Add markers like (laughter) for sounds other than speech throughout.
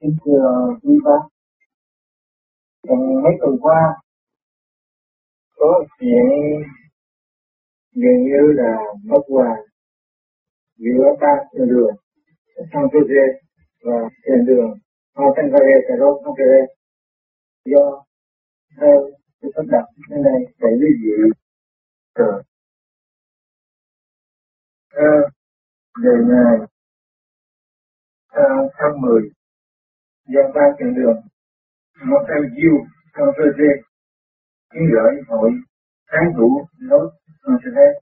Kính thưa quý bác, trong mấy tuần qua. Có chuyện dường như là mất hòa giữa ba trên đường. Sang San Jose và trên đường. San Vare và Rốt không Vare do theo sự sắp đặt đến đây để quý vị trời thơ về ngày tháng 10 do ba thiên đường. Một em diêu con rơi thể ký gửi hội sáng thủ Los Angeles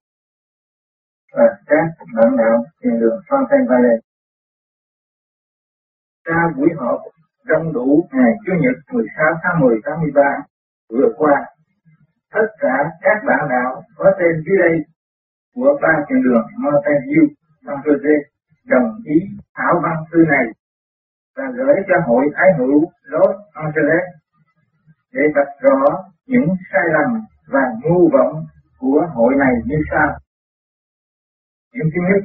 và các bạn đạo thiên đường Fountain Valley. Ra buổi họp đông đủ ngày Chủ nhật 16 tháng 10 83 vừa qua, tất cả các bạn đạo có tên dưới đây của ba trường đường Mountain View trong cơ đồng ý thảo văn thư này và gửi cho hội ái hữu Los Angeles để vạch rõ những sai lầm và ngu vọng của hội này như sau. Điểm thứ nhất,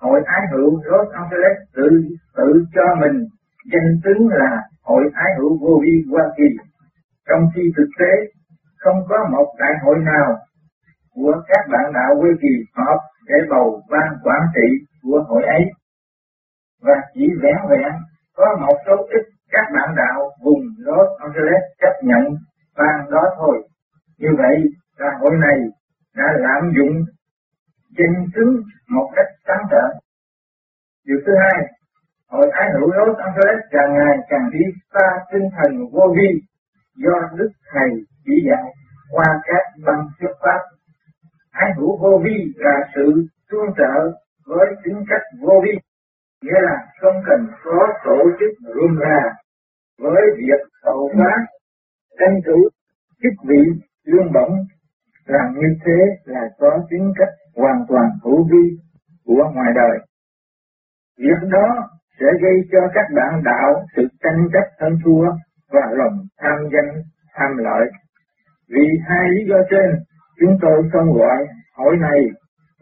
hội ái hữu Los Angeles tự tự cho mình danh tướng là hội ái hữu vô vi Hoa Kỳ, trong khi thực tế không có một đại hội nào của các bạn đạo Hoa Kỳ họp để bầu ban quản trị của hội ấy và chỉ vẽ vẹn có một số ít các bạn đạo vùng Los Angeles chấp nhận ban đó thôi. Như vậy xã hội này đã lạm dụng danh xứng một cách sáng tạo. Điều thứ hai, hội ái hữu Los Angeles càng ngày càng đi xa tinh thần vô vi do Đức Thầy chỉ dạy qua các băng xuất pháp. Ái hữu vô vi là sự tương trợ với tính cách vô vi nghĩa là không cần có tổ chức rung ra với việc hậu phát tranh thủ chức vị lương bổng làm như thế là có tính cách hoàn toàn hữu vi của ngoài đời. Việc đó sẽ gây cho các bạn đạo sự tranh chấp thân thua và lòng tham danh, tham lợi. Vì hai lý do trên, chúng tôi không gọi hội này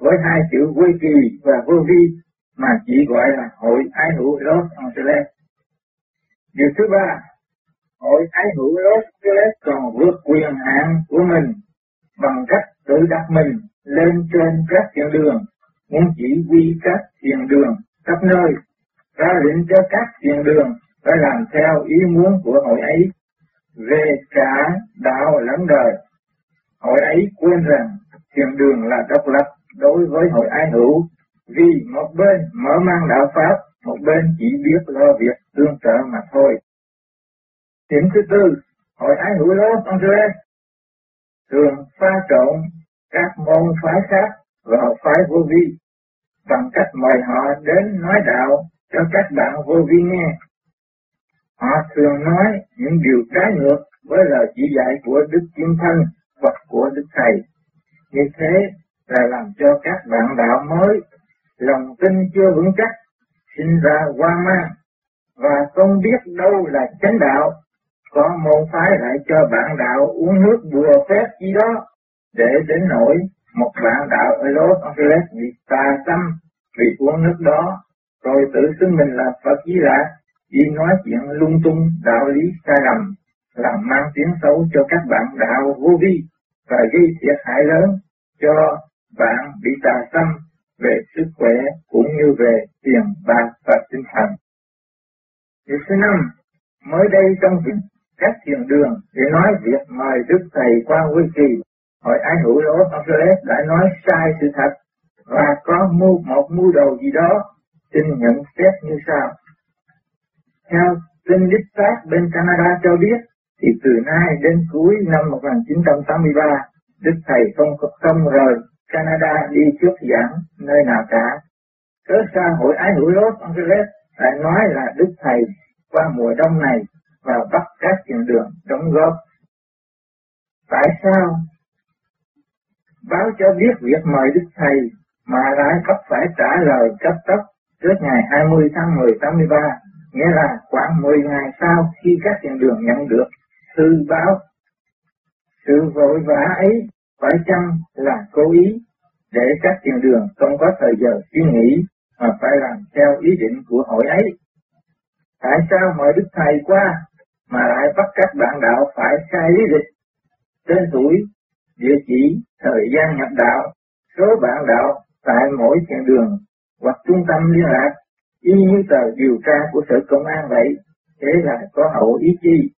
với hai chữ quy kỳ và vô vi mà chỉ gọi là hội ái hữu Los Angeles. Điều thứ ba, hội ái hữu Los Angeles còn vượt quyền hạn của mình bằng cách tự đặt mình lên trên các thiền đường, muốn chỉ huy các thiền đường khắp nơi, ra lệnh cho các thiền đường phải làm theo ý muốn của hội ấy về cả đạo lẫn đời. Hội ấy quên rằng thiền đường là độc lập đối với hội ái hữu vì một bên mở mang đạo Pháp, một bên chỉ biết lo việc tương trợ mà thôi. Điểm thứ tư, hội ái hữu Los Angeles thường pha trộn các môn phái khác vào phái vô vi bằng cách mời họ đến nói đạo cho các bạn vô vi nghe. Họ thường nói những điều trái ngược với lời chỉ dạy của Đức Kim Thân hoặc của Đức Thầy. Như thế là làm cho các bạn đạo mới lòng tin chưa vững chắc, sinh ra hoang mang, và không biết đâu là chánh đạo, có môn phái lại cho bạn đạo uống nước bùa phép gì đó, để đến nỗi một bạn đạo ở Los Angeles bị tà tâm vì uống nước đó, rồi tự xưng mình là Phật Di Lạ, đi nói chuyện lung tung đạo lý sai lầm, làm mang tiếng xấu cho các bạn đạo vô vi và gây thiệt hại lớn cho bạn bị tà tâm về sức khỏe cũng như về tiền bạc và tinh thần. Điều thứ năm, mới đây trong việc các thiền đường để nói việc mời Đức Thầy qua quy kỳ, hội ái hữu lỗ Angeles đã nói sai sự thật và có mưu một mưu đồ gì đó, xin nhận xét như sau. Theo tin đích xác bên Canada cho biết, thì từ nay đến cuối năm 1983, Đức Thầy không không rời Canada đi trước giảng nơi nào cả. Cớ sao hội ái hữu Los Angeles lại nói là Đức Thầy qua mùa đông này và bắt các chuyện đường đóng góp. Tại sao? Báo cho biết việc mời Đức Thầy mà lại cấp phải trả lời cấp tốc trước ngày 20 tháng 10 83, nghĩa là khoảng 10 ngày sau khi các chuyện đường nhận được thư báo. Sự vội vã ấy phải chăng là cố ý để các thiền đường không có thời giờ suy nghĩ mà phải làm theo ý định của hội ấy. Tại sao mọi đức thầy qua mà lại bắt các bạn đạo phải sai lý lịch, tên tuổi, địa chỉ, thời gian nhập đạo, số bạn đạo tại mỗi thiền đường hoặc trung tâm liên lạc, y như tờ điều tra của sở công an vậy, thế là có hậu ý chi.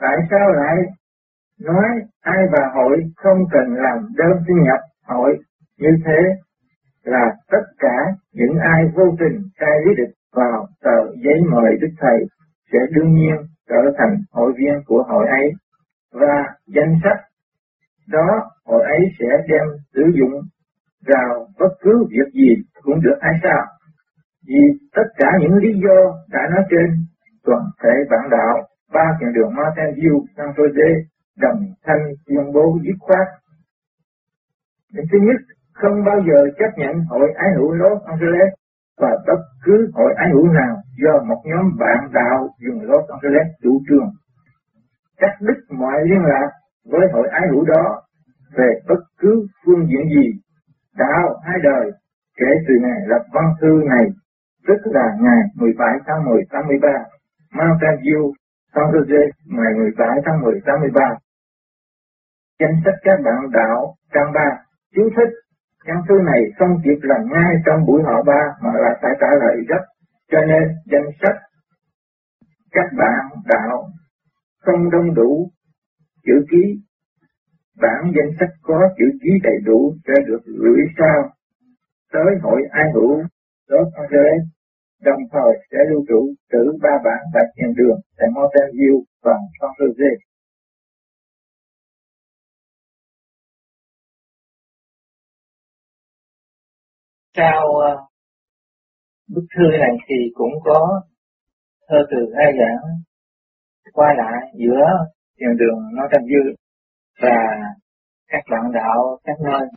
Tại sao lại nói ai vào hội không cần làm đơn xin nhập hội như thế là tất cả những ai vô tình sai lý địch vào tờ giấy mời Đức Thầy sẽ đương nhiên trở thành hội viên của hội ấy và danh sách đó hội ấy sẽ đem sử dụng vào bất cứ việc gì cũng được hay sao? Vì tất cả những lý do đã nói trên toàn thể bản đạo ba thiền đường Mountain View, San Jose đồng thanh tuyên bố dứt khoát. Điểm thứ nhất, không bao giờ chấp nhận hội ái hữu Los Angeles và bất cứ hội ái hữu nào do một nhóm bạn đạo dùng Los Angeles chủ trương. Cắt đứt mọi liên lạc với hội ái hữu đó về bất cứ phương diện gì, đạo hai đời, kể từ ngày lập văn thư này, tức là ngày 17 tháng 10 83, Mountain View, San Jose, ngày 17 tháng 10 83. Danh sách các bạn đạo trang 3, chú thích Căn thư này không kịp làm ngay trong buổi họp ba mà là phải trả lời gấp, cho nên danh sách các bạn đạo không đông đủ chữ ký. Bản danh sách có chữ ký đầy đủ sẽ được gửi sao tới hội ai hữu Los Angeles, đồng thời sẽ lưu trữ trữ ba bản tại hiện đường tại Mountain View và San Jose. sau uh, bức thư này thì cũng có thơ từ hai giảng qua lại giữa thiền đường nói Tam Dư và các bạn đạo các nơi.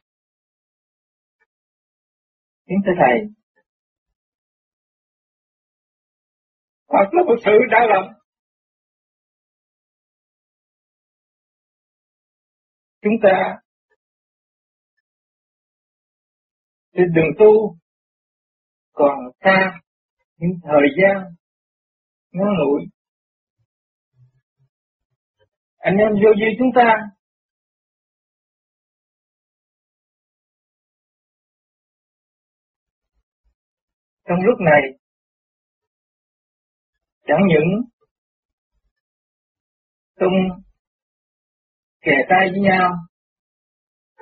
Kính thưa Thầy, Thật là một sự đau lòng Chúng ta trên đường tu, còn xa những thời gian ngắn ngủi. Anh em vô duy chúng ta, trong lúc này chẳng những tung kề tay với nhau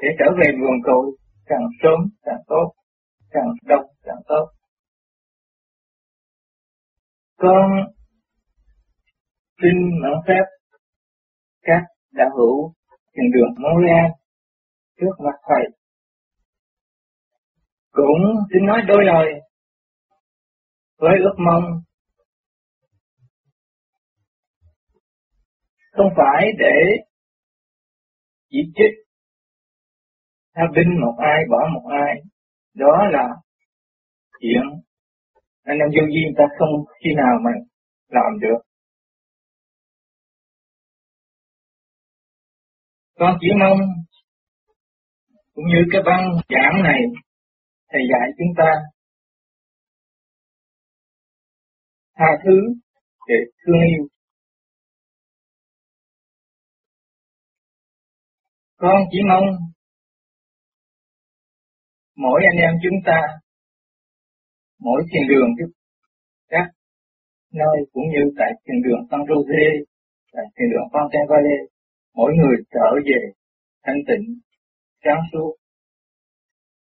để trở về nguồn cội càng sớm càng tốt, càng đông càng tốt. Con xin mãn phép các đạo hữu thiền đường Montreal trước mặt thầy cũng xin nói đôi lời với ước mong không phải để chỉ trích tha binh một ai, bỏ một ai. Đó là chuyện anh em vô duyên ta không khi nào mà làm được. Con chỉ mong cũng như cái băng giảng này, thầy dạy chúng ta tha thứ để thương yêu. Con chỉ mong mỗi anh em chúng ta mỗi thiền đường các nơi cũng như tại thiền đường San Jose, tại thiền đường Fountain Valley, mỗi người trở về thanh tịnh, sáng suốt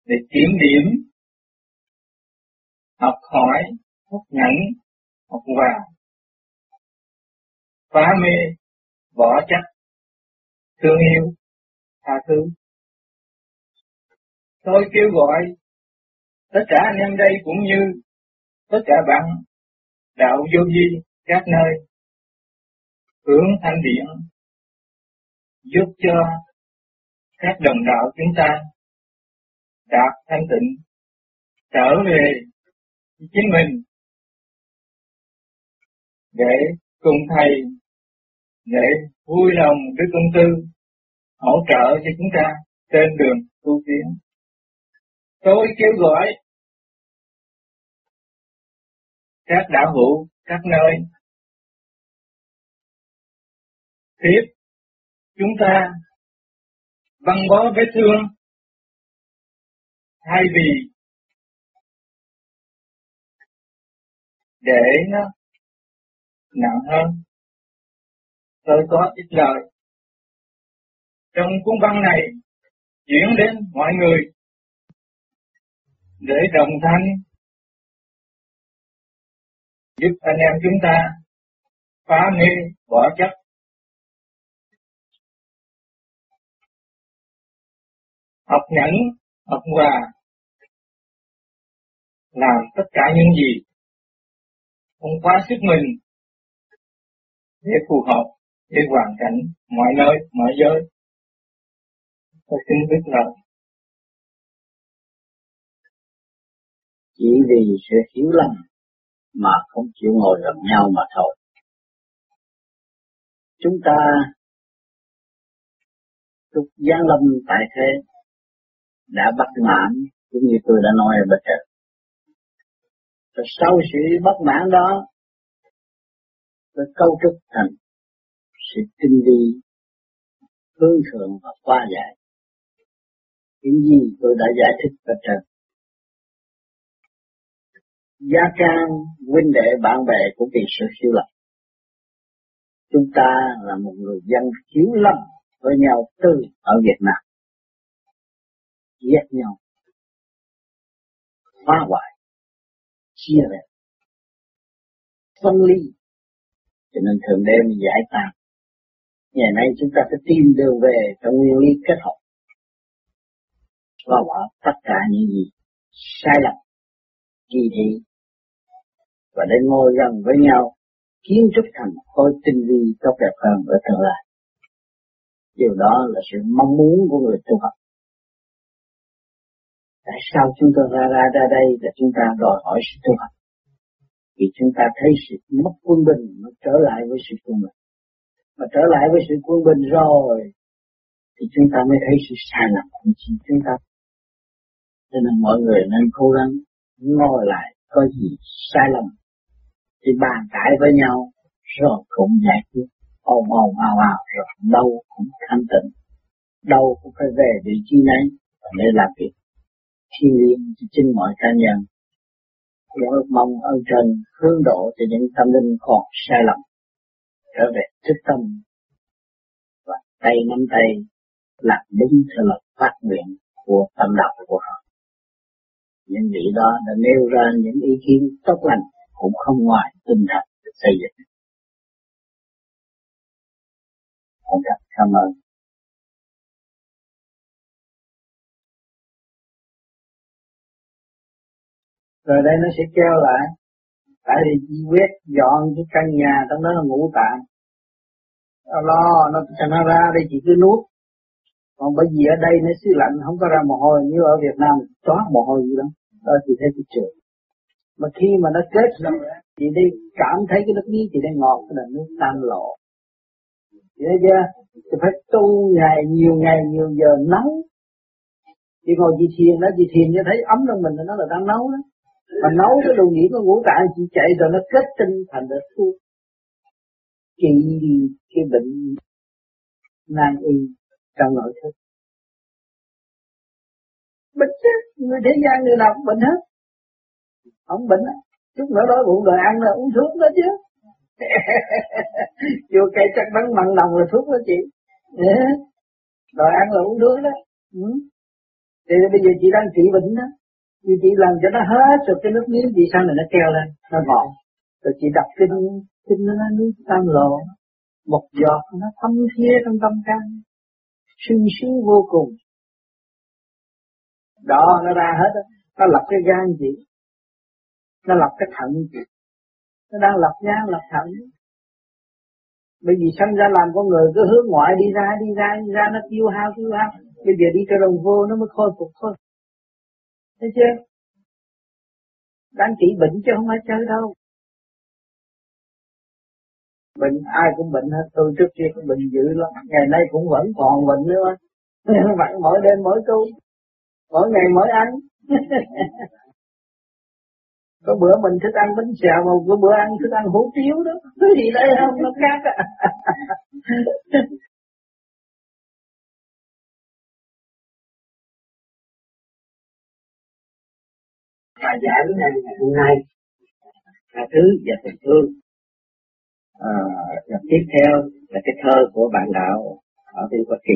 để kiểm điểm, học hỏi, học nhẫn, học hòa, phá mê, võ chắc, thương yêu, tha thứ. Tôi kêu gọi tất cả anh em đây cũng như tất cả bạn đạo vô vi các nơi hướng thanh điển, giúp cho các đồng đạo chúng ta đạt thanh tịnh, trở về chính mình để cùng thầy, để vui lòng với công tư hỗ trợ cho chúng ta trên đường tu tiến tôi kêu gọi các đạo hữu các nơi. Tiếp, chúng ta băng bó vết thương thay vì để nó nặng hơn tôi có ít lời trong cuốn văn này chuyển đến mọi người để đồng thanh giúp anh em chúng ta phá mê, bỏ chấp. Học nhẫn, học hòa làm tất cả những gì không quá sức mình để phù hợp với hoàn cảnh mọi nơi, mọi giới tôi xin biết lời chỉ vì sự hiểu lầm mà không chịu ngồi gần nhau mà thôi. Chúng ta lúc giáng lâm tại thế đã bất mãn cũng như tôi đã nói ở bên trên. Rồi sau sự bất mãn đó, tôi câu trúc thành sự tinh vi, hướng thượng và qua giải những gì tôi đã giải thích ở trên? Gia can, huynh đệ, bạn bè cũng vì sự siêu lập. Chúng ta là một người dân hiếu lầm với nhau từ ở Việt Nam. Ghét nhau. Phá hoại. Chia rẽ. Phân ly. Cho nên thượng đế mới giải tan ngày nay chúng ta phải tìm đường về trong nguyên lý kết hợp và bỏ tất cả những gì sai lầm, kỳ thị, và để ngồi gần với nhau, kiến trúc thành khối tinh vi tốt đẹp hơn ở tương lai điều đó là sự mong muốn của người tu học Tại sao chúng ta ra ra ra đây là chúng ta đòi hỏi sự tu học? Vì chúng ta thấy sự mất quân bình nó trở lại với sự quân bình. Mà trở lại với sự quân bình rồi, thì chúng ta mới thấy sự sai lầm của chúng ta. Cho nên mọi người nên cố gắng ngồi lại, có gì sai lầm thì bàn cãi với nhau, rồi cũng giải quyết ồn ồn, ào ào, rồi đâu cũng thanh tịnh, đâu cũng phải về vị trí này để làm việc thiên liêng cho chính mọi cá nhân. Tôi mong ơn trên hướng độ cho những tâm linh còn sai lầm, trở về thức tâm và tay nắm tay, làm đúng theo luật phát nguyện của tâm đạo của họ. Những vị đó đã nêu ra những ý kiến tốt lành, cũng không ngoài tinh thần xây dựng. Con cảm ơn. rồi đây nó sẽ kêu lại tại vì chi quyết dọn cái căn nhà trong đó là ngủ tạm nó lo, nó cho nó ra đây chỉ cứ nuốt còn bởi vì ở đây nó xứ lạnh không có ra mồ hôi như ở Việt Nam toát mồ hôi gì đó đó thì thấy thị trường. Mà khi mà nó kết rồi chị đi cảm thấy cái nước miếng chị đang ngọt, cái là nước tan lộ chị thấy chưa? Chị phải tu ngày, nhiều ngày, nhiều giờ nấu. Chị ngồi chị thiền đó chị thiền cho thấy ấm trong mình, nó là đang nấu đó. Mà nấu cái đồ nhĩ của ngũ tạng chị chạy rồi nó kết tinh thành được thuốc trị cái bệnh nan y trong nội thức bệnh chứ người thế gian người nào cũng bệnh hết. Không bệnh á chút nữa đói bụng rồi ăn là uống thuốc đó chứ. (laughs) Vô cây chắc bắn mặn nồng là thuốc đó chị. Rồi ăn là uống thuốc đó. Ừ. thì bây giờ chị đang trị bệnh đó. Chị làm cho nó hết rồi cái nước miếng chị sang này nó keo lên, nó ngọt. Rồi chị đọc kinh, kinh nó nước tam lộ, một giọt nó thấm thía trong tâm can, sung sướng vô cùng. Đó, nó ra hết đó. Nó lập cái gan chị, nó lập cái thận chị, nó đang lập gan, lập thận. Bởi vì sanh ra làm con người cứ hướng ngoại đi ra, đi ra, đi ra, nó tiêu hao, tiêu hao. Bây giờ đi cho đồng vô nó mới khôi phục thôi. Thấy chưa? Đang trị bệnh chứ không phải chơi đâu. Bệnh ai cũng bệnh hết, tôi trước kia cũng bệnh dữ lắm, ngày nay cũng vẫn còn bệnh nữa. (laughs) Vẫn mỗi đêm mỗi tu, mỗi ngày mỗi ăn. (laughs) có bữa mình thích ăn bánh xèo mà có bữa ăn thích ăn hủ tiếu đó (laughs) cái gì đây không nó khác à bài giảng ngày hôm nay tha thứ và tình thương à, tiếp theo là cái thơ của bạn đạo ở bên Hoa Kỳ.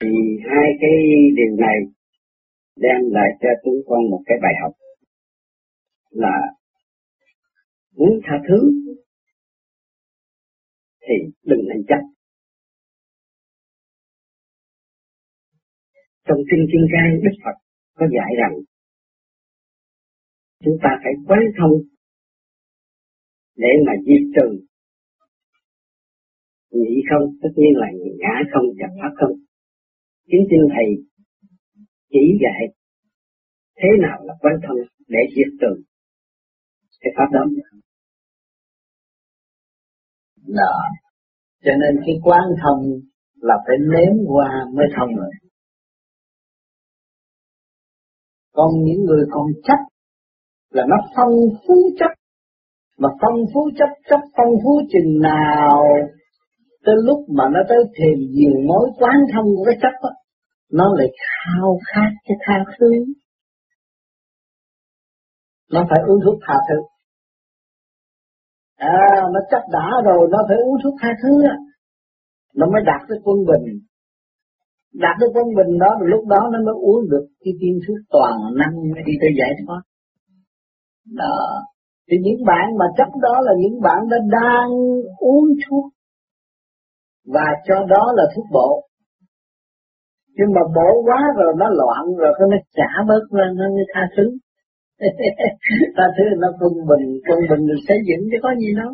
Thì hai cái điều này đem lại cho chúng con một cái bài học là muốn tha thứ thì đừng nên chấp. Trong kinh kim cang đức phật có dạy rằng chúng ta phải quán thông để mà diệt trừ nghĩ không, tất nhiên là ngã không và pháp không. Chính xin thầy chỉ dạy thế nào là quán thông để diệt trừ cái pháp đó. Đó cho nên cái quán thông là phải nếm qua mới thông rồi còn những người còn chấp là nó phong phú chấp mà phong phú chấp chấp phong phú chừng nào, tới lúc mà nó tới thềm nhiều mối quán thông của cái chấp á, nó lại khao khát cái tha thứ. Nó phải uống thuốc tha thứ. À nó chấp đã rồi, nó phải uống thuốc tha thứ á. Nó mới đạt tới quân bình. Đạt tới quân bình đó, rồi lúc đó nó mới uống được cái tiên thuốc toàn năng mới đi tới giải thoát. Đó thì những bạn mà chấp đó là những bạn đã đang uống thuốc và cho đó là thuốc bộ nhưng mà bộ quá rồi nó loạn rồi nó trả bớt lên, nó mới tha thứ. (laughs) Tha thứ nó quân bình quân bình được xây dựng chứ có gì đâu.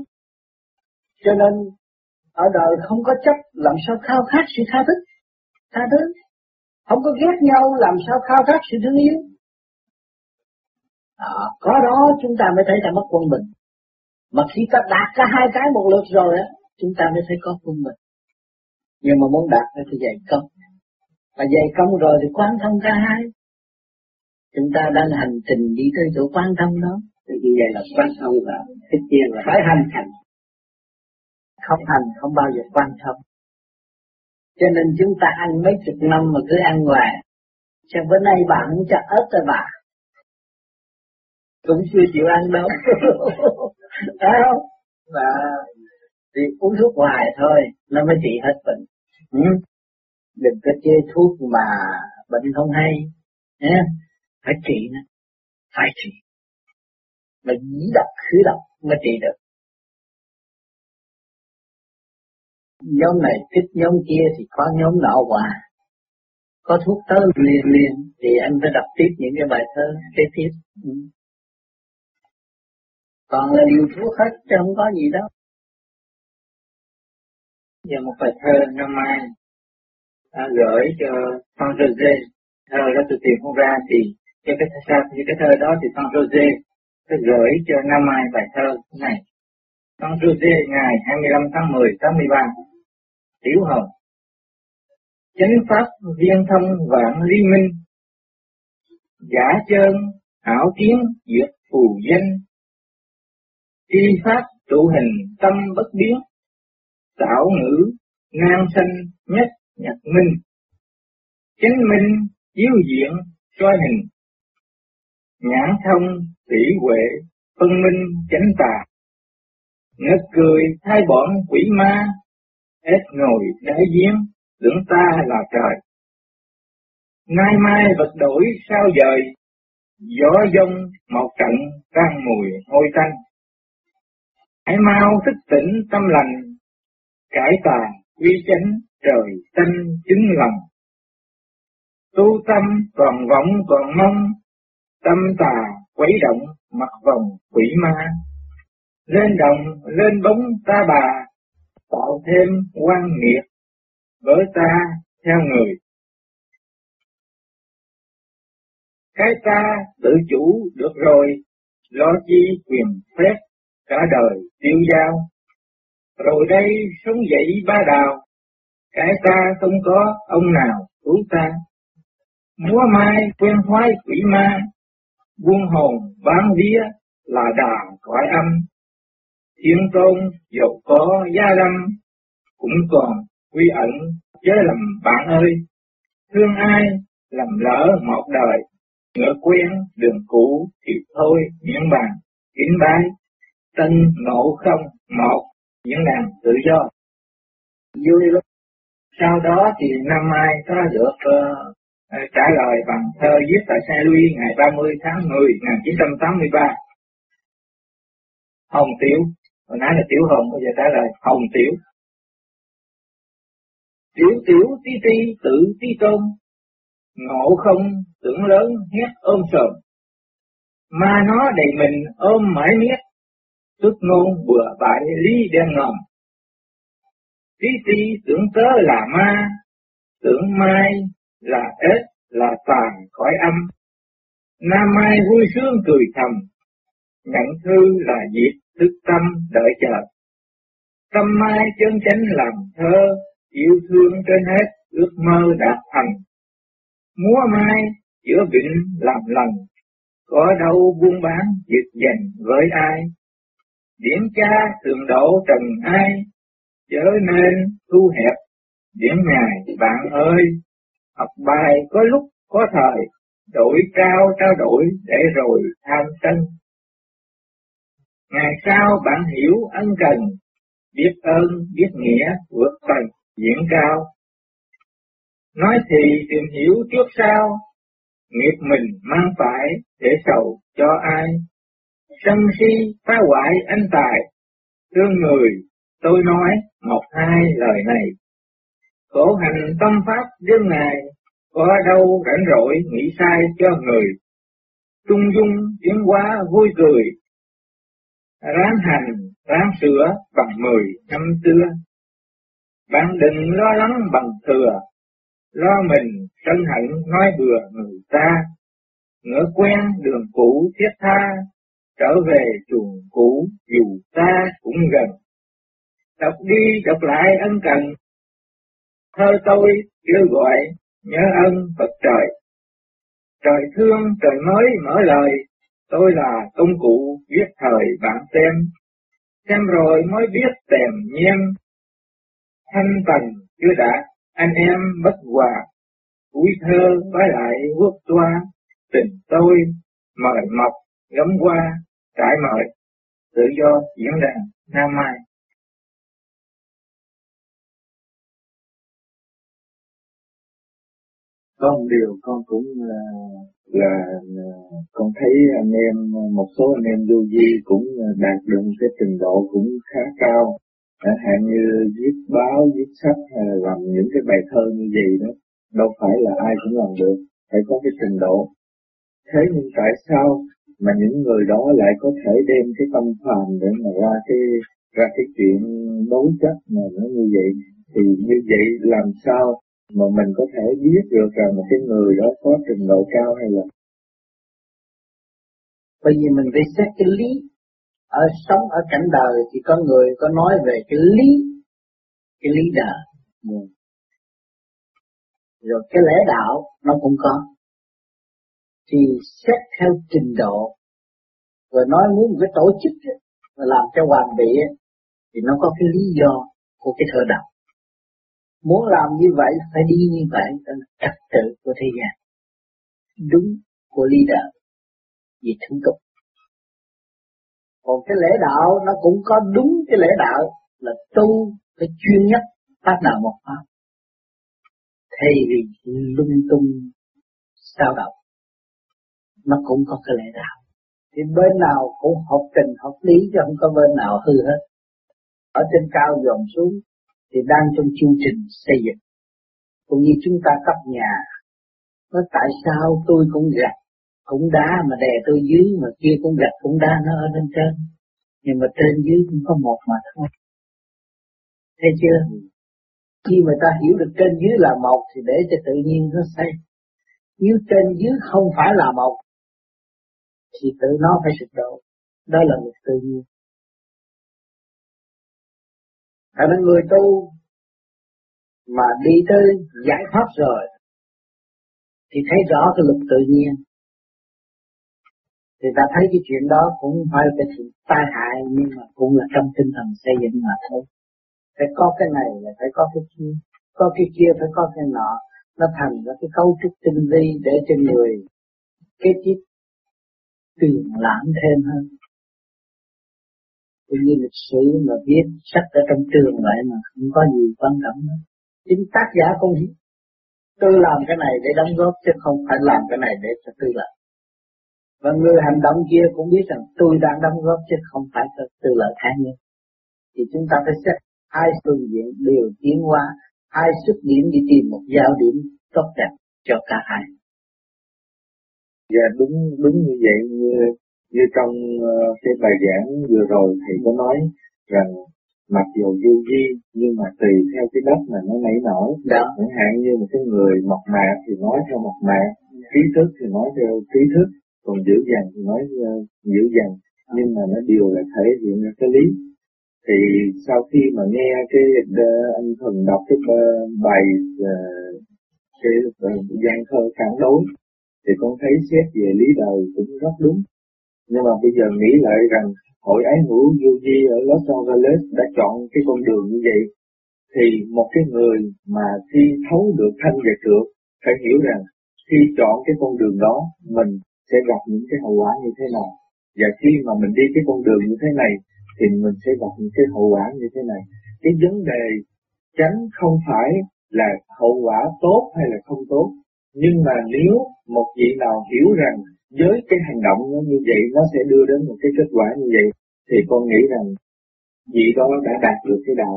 Cho nên, ở đời không có chấp, làm sao khao khát sự tha thứ? Tha thứ. Không có ghét nhau, làm sao khao khát sự thương yêu? Đó, có đó chúng ta mới thấy ta mất quân bình. Mà khi ta đạt cả hai cái một lượt rồi á chúng ta mới thấy có quân bình. Nhưng mà muốn đạt thì dạy công. Và dạy công rồi thì quan thông cả hai. Chúng ta đang hành trình đi tới chỗ quan thông đó. Thì như vậy là quan thông là tất nhiên là phải hành hành. Không hành không bao giờ quan thông. Cho nên chúng ta ăn mấy chục năm mà cứ ăn hoài. Cho bữa nay bạn không cho ớt rồi bà cũng chưa chịu ăn đâu. (laughs) Phải không? Và thì uống thuốc hoài thôi nó mới trị hết bệnh. Ừ. đừng có chê thuốc mà bệnh không hay nhé. Phải trị nó phải trị. Mà dĩ độc khứ độc mới trị được. Nhóm này thích nhóm kia thì có nhóm nọ hòa có thuốc tới liền liền thì anh phải đọc tiếp những cái bài thơ kế tiếp. Ừ còn là điều thuốc hết chứ không có gì đâu giờ một bài thơ năm mai à, gửi cho con Jose. Thơ đó tôi tìm không ra thì cái cái thơ thì cái thơ đó thì con Jose tôi gửi cho năm mai bài thơ này. Con Jose ngày 25 tháng 10 83 tiểu hồng. Chánh pháp viên thông vạn ly minh giả chân ảo kiến diệt phù danh tri pháp trụ hình tâm bất biến, tạo ngữ ngang sanh nhất nhật minh. Chánh minh chiếu diện soi hình. Nhãn thông tỷ huệ phân minh chánh tà. Ngất cười thay bọn quỷ ma ép ngồi đáy giếng, tưởng ta là trời. Nay mai vật đổi sao dời, gió dông một trận tan mùi hôi tanh hãy mau thức tỉnh tâm lành cải tà quy chánh trời tanh chứng lòng tu tâm còn vọng còn mong tâm tà quấy động mặt vòng quỷ ma. Lên đồng lên bóng ta bà tạo thêm quan nghiệt với ta theo người. Cái ta tự chủ được rồi, lo chi quyền phép cả đời tiêu giao. Rồi đây sống dậy ba đào, cái ta không có ông nào cứu ta. Múa mai quen hoái quỷ ma, buông hồn bán vía là đà cõi âm, thiên tôn dầu có gia lâm, cũng còn quy ẩn chớ lầm bạn ơi, thương ai làm lỡ một đời, ngỡ quen đường cũ thì thôi miễn bàn, kính bái, tinh ngộ không một những đàn tự do. Vui lắm. Sau đó thì năm mai có được uh, trả lời bằng thơ viết tại Saint Louis ngày 30 tháng 10 1983. Hồng Tiểu, hồi nãy là Tiểu Hồng, bây giờ trả lời Hồng Tiểu. Tiểu tiểu tí ti tự tí tôn, ngộ không tưởng lớn hét ôm sờm. Mà nó đầy mình ôm mãi miết, tức ngôn bừa bãi lý đen ngầm. Tí ti tưởng tớ là ma, tưởng mai là ếch là tàn cõi âm. Nam Mai vui sướng cười thầm, nhận thư là dịp thức tâm đợi chờ. Tâm Mai chân chánh làm thơ, yêu thương trên hết, ước mơ đạt thành. Múa Mai giữa vịnh làm lành, có đâu buôn bán dịch dành với ai. Điển cha thường độ trần ai, chớ nên thu hẹp, điển ngài bạn ơi, học bài có lúc có thời, đổi cao trao đổi để rồi tham sân. Ngày sau bạn hiểu ân cần, biết ơn, biết nghĩa, vượt tầng, diễn cao. Nói thì tìm hiểu trước sau, nghiệp mình mang phải để sầu cho ai. Sân si phá hoại anh tài, thương người, tôi nói một hai lời này. Khổ hành tâm pháp đêm ngày, có đâu rảnh rỗi nghĩ sai cho người. Trung dung tiến hóa vui cười, ráng hành, ráng sửa bằng mười năm xưa. Bạn đừng lo lắng bằng thừa, lo mình sân hận nói bừa người ta. Ngỡ quen đường cũ thiết tha, trở về chuồng cũ dù ta cũng gần. Đọc đi đọc lại ân cần, thơ tôi kêu gọi nhớ ân Phật trời. Trời thương trời mới mở lời, tôi là công cụ viết thời bạn xem, xem rồi mới biết tèm nhem. Thanh tần chưa đã, anh em bất hòa, cuối thơ với lại quốc toa, tình tôi mời mọc gấm qua, trải mở tự do diễn đàn Nam Mai. có một điều con cũng ờ, là, là, là con thấy anh em ờ, một số anh em du di cũng đạt được một cái trình độ cũng khá cao chẳng hạn như viết báo viết sách hay là làm những cái bài thơ như vậy đó đâu phải là ai cũng làm được phải có cái trình độ thế nhưng tại sao mà những người đó lại có thể đem cái tâm phàm để mà ra cái ra cái chuyện đối chất mà nó như vậy. Thì như vậy làm sao mà mình có thể biết được rằng một cái người đó có trình độ cao hay là bởi vì mình phải xét cái lý. Ở sống ở cảnh đời thì có người có nói về cái lý cái lý đời. Ừ. rồi cái lẽ đạo nó cũng có thì xét theo trình độ và nói muốn một cái tổ chức mà làm cho hoàn bị thì nó có cái lý do của cái thời đạo Muốn làm như vậy, phải đi như vậy, đó là trật tự của thế gian. Đúng của leader, vì thủ tục. Còn cái lễ đạo, nó cũng có đúng cái lễ đạo, là tu phải chuyên nhất pháp nào một pháp. Thay vì lung tung, sao động nó cũng có cái lẽ đạo. Thì bên nào cũng hợp tình hợp lý chứ không có bên nào hư hết. Ở trên cao dồn xuống thì đang trong chương trình xây dựng. Cũng như chúng ta cấp nhà, nó tại sao tôi cũng gạch, cũng đá mà đè tôi dưới mà kia cũng gạch cũng đá nó ở bên trên. Nhưng mà trên dưới cũng có một mà thôi. Thấy chưa? Khi mà ta hiểu được trên dưới là một thì để cho tự nhiên nó xây. Nếu trên dưới không phải là một thì tự nó phải sụp đổ. Đó là luật tự nhiên. Tại nên người tu mà đi tới giải thoát rồi, thì thấy rõ cái luật tự nhiên. thì ta thấy cái chuyện đó cũng phải là cái sự tai hại, nhưng mà cũng là trong tinh thần xây dựng mà thôi phải có cái này là phải có cái kia, có cái kia phải có cái nọ nó thành ra cái cấu trúc tinh vi để cho người kế tiếp tiền lãm thêm hơn. Cũng như lịch sử mà viết sách ở trong trường vậy mà không có gì quan trọng nữa. Chính tác giả cũng hiểu. Tôi làm cái này để đóng góp chứ không phải làm cái này để cho tôi lợi và người hành động kia cũng biết rằng tôi đang đóng góp chứ không phải cho tư lợi cá nhân. Thì chúng ta phải xét hai phương diện đều tiến hóa, hai xuất điểm đi tìm một giao điểm tốt đẹp cho cả hai. Dạ đúng đúng như vậy. Như như trong uh, cái bài giảng vừa rồi thầy có nói rằng mặc dù vô vi nhưng mà tùy theo cái đất mà nó nảy nở đó. chẳng hạn như một cái người mộc mạc thì nói theo mộc mạc trí thức thì nói theo trí thức còn dữ dằn thì nói uh, dữ dằn. Nhưng mà nó đều là thể hiện ra cái lý. Thì sau khi mà nghe cái uh, anh thần đọc cái uh, bài cái gian thơ phản đối thì con thấy xét về lý đời cũng rất đúng. Nhưng mà bây giờ nghĩ lại rằng hội ái hữu vô vi ở Los Angeles đã chọn cái con đường như vậy, thì một cái người mà khi thấu được thanh và trượt phải hiểu rằng khi chọn cái con đường đó, mình sẽ gặp những cái hậu quả như thế nào. Và khi mà mình đi cái con đường như thế này, thì mình sẽ gặp những cái hậu quả như thế này. Cái vấn đề tránh không phải là hậu quả tốt hay là không tốt nhưng mà nếu một vị nào hiểu rằng với cái hành động nó như vậy nó sẽ đưa đến một cái kết quả như vậy thì con nghĩ rằng vị đó đã đạt được cái đạo.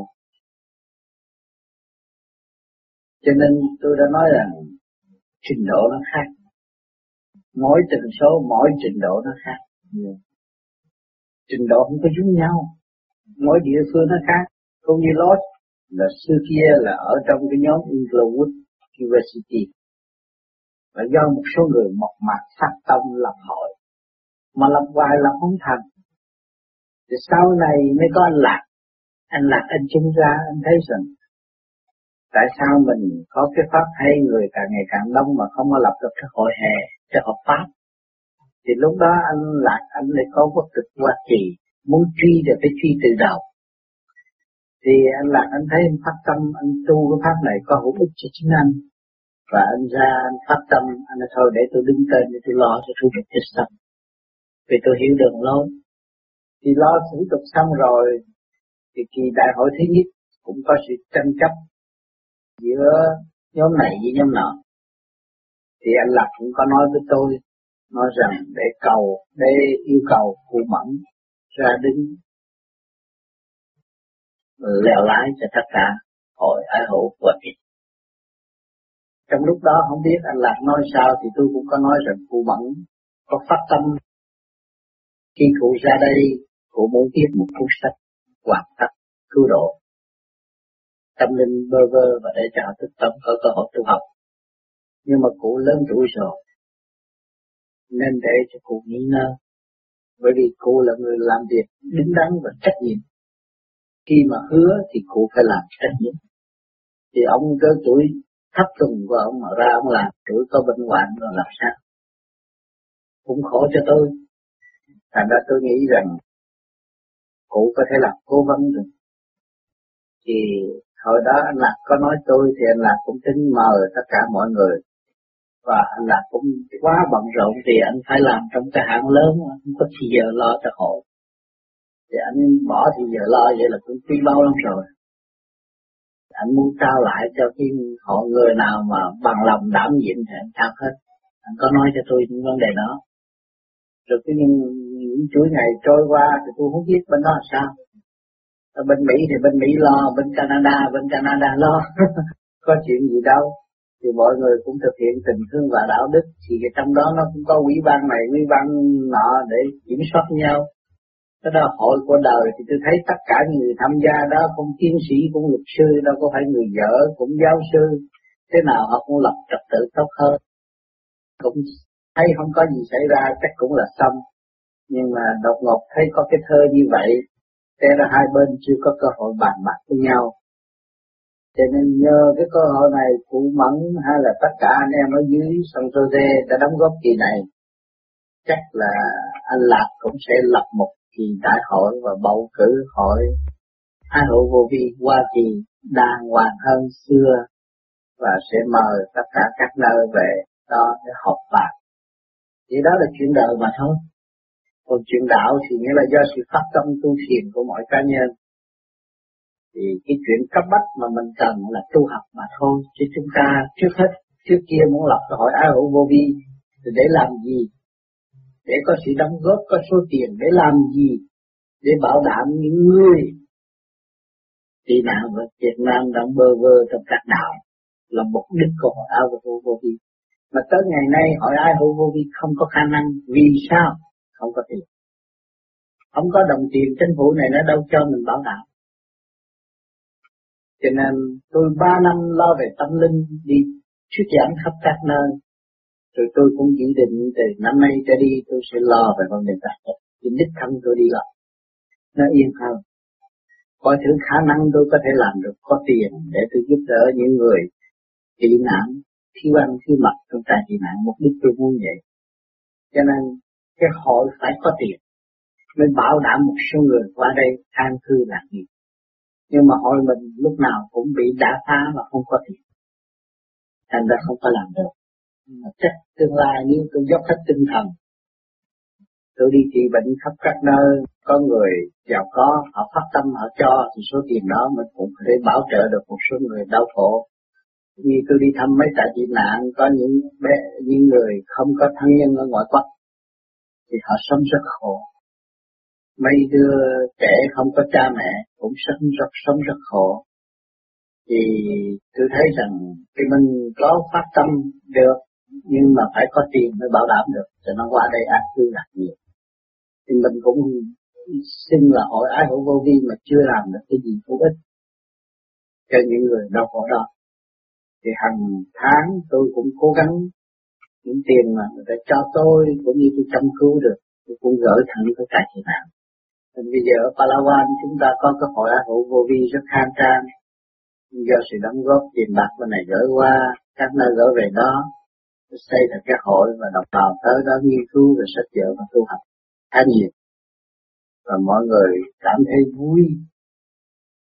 Cho nên tôi đã nói rằng trình độ nó khác. Mỗi trình số, mỗi trình độ nó khác. Yeah. Trình độ không có giống nhau. Mỗi địa phương nó khác. Cũng như Lost là xưa kia là ở trong cái nhóm Inglewood University là do một số người mộc mạc phát tâm lập hội, mà lập hoài lập không thành. Thì sau này mới có anh lạc. Anh lạc, anh chứng ra, anh thấy rằng tại sao mình có cái pháp hay, người càng ngày càng đông mà không có lập được cái hội hè cho hợp pháp. Thì lúc đó anh lạc, anh lại có quốc tịch hoa kỳ, muốn truy được phải truy từ đầu. Thì anh lạc, anh thấy anh phát tâm, anh tu cái pháp này có hữu ích cho chính anh và anh ra, anh phát tâm, anh nói, thôi để tôi đứng tên, để tôi lo cho thủ tục cho xong vì tôi hiểu đường lối. Thì lo thủ tục xong rồi, thì kỳ đại hội thứ nhất cũng có sự tranh chấp giữa nhóm này với nhóm nọ. Thì anh lập cũng có nói với tôi, nói rằng để cầu, để yêu cầu cụ mẫn ra đứng lèo lái cho tất cả hội ái hữu của mình trong lúc đó không biết anh Lạc nói sao thì tôi cũng có nói rằng cụ Mẫn có phát tâm. Khi cụ ra đây cụ muốn viết một cuốn sách hoàn tất cứu độ. Tâm linh bơ vơ và để cho họ tâm tập có cơ hội tu học. Nhưng mà cụ lớn tuổi rồi, nên để cho cụ nghỉ ngơi. Bởi vì cụ là người làm việc đứng đắn và trách nhiệm. Khi mà hứa thì cụ phải làm trách nhiệm. Thì ông cơ tuổi thấp tùng của ông mà ra ông làm tuổi có bệnh hoạn rồi làm sao? Cũng khổ cho tôi. Thành ra tôi nghĩ rằng cụ có thể làm cố vấn được. Thì hồi đó anh Lạc có nói tôi, thì anh Lạc cũng tính mời tất cả mọi người. Và anh Lạc cũng quá bận rộn, thì anh phải làm trong cái hãng lớn, không có thì giờ lo cho hộ thì anh bỏ thì giờ lo vậy là cũng quý bao lắm rồi anh muốn trao lại cho cái họ người nào mà bằng lòng đảm nhiệm thì anh trao hết anh có nói cho tôi những vấn đề đó. Rồi cái những, những chuỗi ngày trôi qua thì tôi không biết bên đó là sao. Ở bên Mỹ thì bên Mỹ lo bên Canada bên Canada lo. (laughs) Có chuyện gì đâu. Thì mọi người cũng thực hiện tình thương và đạo đức. Thì trong đó nó cũng có quỹ ban này quỹ ban nọ để kiểm soát nhau cái đó hội của đời thì tôi thấy tất cả những người tham gia đó, cũng tiến sĩ, cũng luật sư, đâu có phải người vợ, cũng giáo sư. Thế nào họ cũng lập trật tự tốt hơn. Cũng thấy không có gì xảy ra, chắc cũng là xong. Nhưng mà đột ngột thấy có cái thơ như vậy thế là hai bên chưa có cơ hội bàn bạc với nhau. Cho nên nhờ cái cơ hội này cụ mẫn hay là tất cả anh em ở dưới sông Tô Tê đã đóng góp kỳ này. Chắc là anh Lạc cũng sẽ lập một kỳ đại hội và bầu cử hội Ai hữu vô vi Hoa Kỳ đàng hoàng hơn xưa và sẽ mời tất cả các nơi về đó để học bạc. Thì đó là chuyện đời mà thôi. Còn chuyện đạo thì nghĩa là do sự phát tâm tu thiền của mỗi cá nhân. Thì cái chuyện cấp bách mà mình cần là tu học mà thôi. Chứ chúng ta trước hết, trước kia muốn lập cái hội ai hữu vô vi thì để làm gì? Để có sự đóng góp, có số tiền để làm gì? Để bảo đảm những người tị nạn ở Việt Nam đang bơ vơ trong các đạo là mục đích của hội ai hữu vô vi. Mà tới ngày nay hội ai hữu vô vi không có khả năng vì sao? Không có tiền. Không có đồng tiền chính phủ này nó đâu cho mình bảo đảm. Cho nên tôi ba năm lo về tâm linh đi thuyết giảng khắp các nơi. Rồi tôi cũng chỉ định từ năm nay trở đi tôi sẽ lo về vấn đề tài chính. Thì đích thân tôi đi làm. Nó yên hơn. Coi thử khả năng tôi có thể làm được, có tiền để tôi giúp đỡ những người tị nạn thiếu ăn thiếu mặc, trong trại tị nạn, mục đích tôi muốn vậy. Cho nên, cái hội phải có tiền, mới bảo đảm một số người qua đây an cư lạc nghiệp nhưng mà hội mình lúc nào cũng bị đả phá và không có tiền. Thành ra không có làm được chắc tương lai nếu tôi dốc hết tinh thần. Tôi đi trị bệnh khắp các nơi, có người giàu có, họ phát tâm, họ cho, thì số tiền đó mình cũng có thể bảo trợ được một số người đau khổ. Như tôi đi thăm mấy trại tị nạn, có những bé, những người không có thân nhân ở ngoại quốc, thì họ sống rất khổ. Mấy đứa trẻ không có cha mẹ cũng sống rất sống rất khổ. Thì tôi thấy rằng cái mình có phát tâm được nhưng mà phải có tiền mới bảo đảm được, cho nó qua đây ăn cư lạc nhiều thì mình cũng xin là hội ái hữu vô vi mà chưa làm được cái gì hữu ích cho những người đau khổ đó. Thì hàng tháng tôi cũng cố gắng những tiền mà người ta cho tôi cũng như tôi chăm cứu được, tôi cũng gửi thẳng tới cả chị nào nên bây giờ ở Palawan chúng ta có cái hội ái hữu vô vi rất khang trang. Do sự đóng góp tiền bạc bên này gửi qua, các nơi gửi về đó xây thành cái hội và đồng bào tới đó nghiên cứu và sách vở và tu học. Khá nhiều. Và mọi người cảm thấy vui.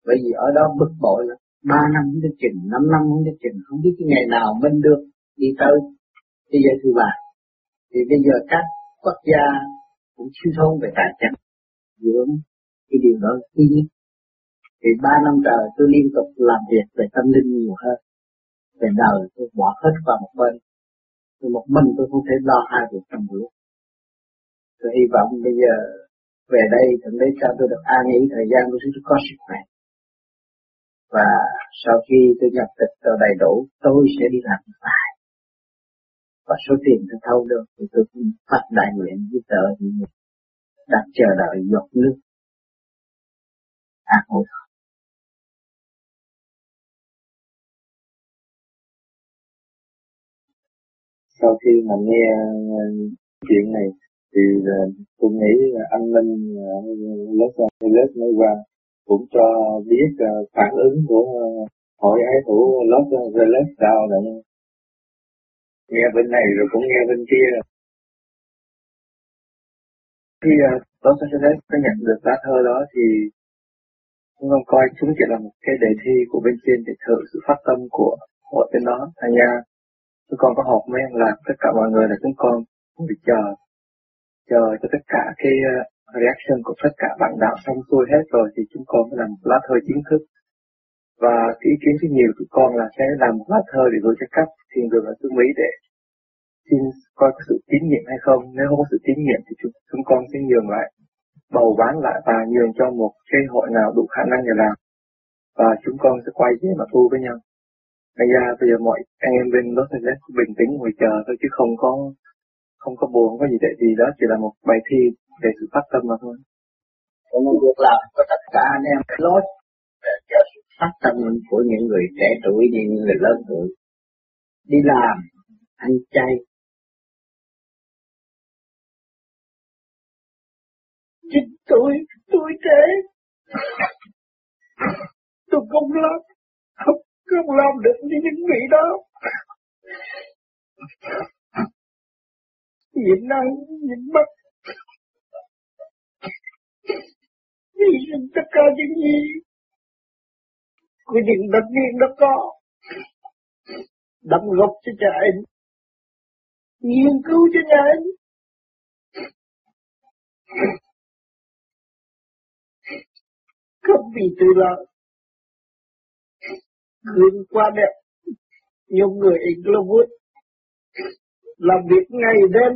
Bởi vì ở đó bực bội lắm. Ba năm không biết trình, năm năm không biết trình. Không biết cái ngày nào mình được đi tới thế giới thứ ba. Thì bây giờ các quốc gia cũng siêu thông về tài chính. Dưỡng cái điều đó khi nhất. Thì ba năm trời tôi liên tục làm việc về tâm linh nhiều hơn. Về đời tôi bỏ hết qua một bên tôi một mình tôi không thể lo hai việc trong một lúc tôi hy vọng bây giờ về đây thượng đế cho tôi được an nghỉ thời gian của tôi có sức khỏe. Và sau khi tôi nhập tịch tôi đầy đủ, tôi sẽ đi làm bài. Và số tiền tôi thâu được thì tôi cũng phát đại nguyện với tờ đặt đang chờ đợi giọt nước. An ủi. Sau khi mà nghe chuyện này, thì à, tôi nghĩ là anh Minh à, Los Angeles mới qua, cũng cho biết à, phản ứng của hội ái thủ Los Angeles sao là nghe bên này rồi cũng nghe bên kia. Khi Los Angeles có nhận được lá thơ đó thì chúng con coi chúng chỉ là một cái đề thi của bên trên để thử sự phát tâm của hội bên đó. Thành ra chúng con có hộp với anh làm tất cả mọi người là chúng con ngồi chờ chờ cho tất cả cái ờ, reaction của tất cả bạn đạo xong xuôi hết rồi thì chúng con mới làm một lá thơ chính thức. Và cái ý kiến thứ nhiều của con là sẽ làm một lá thơ để gửi cho các thiền đường ở xứ Mỹ để xin coi có sự tín nhiệm hay không. Nếu không có sự tín nhiệm thì chúng, chúng con sẽ nhường lại bầu bán lại và nhường cho một cái hội nào đủ khả năng để làm. Và chúng con sẽ quay về mà tu với nhau. Bây giờ bây giờ mọi anh em bên Los Angeles bình tĩnh ngồi chờ thôi chứ không có không có buồn, không có gì để gì đó chỉ là một bài thi về sự phát tâm mà thôi. Còn được việc làm của tất cả anh em lối cho sự phát tâm của những người trẻ tuổi, những người lớn tuổi. Đi làm, ăn chay. Chính tôi, tôi trẻ. Tôi không lắm không, không làm được như những vị đó nhịn năng, nhịn mắt. Vì tất cả những gì của những đất nhiên đó có. Đóng góp cho cha anh. Nghiên cứu cho cha anh. Không vì tự lợi. Gương qua đẹp. Nhiều người ít là vui. Làm việc ngày đêm,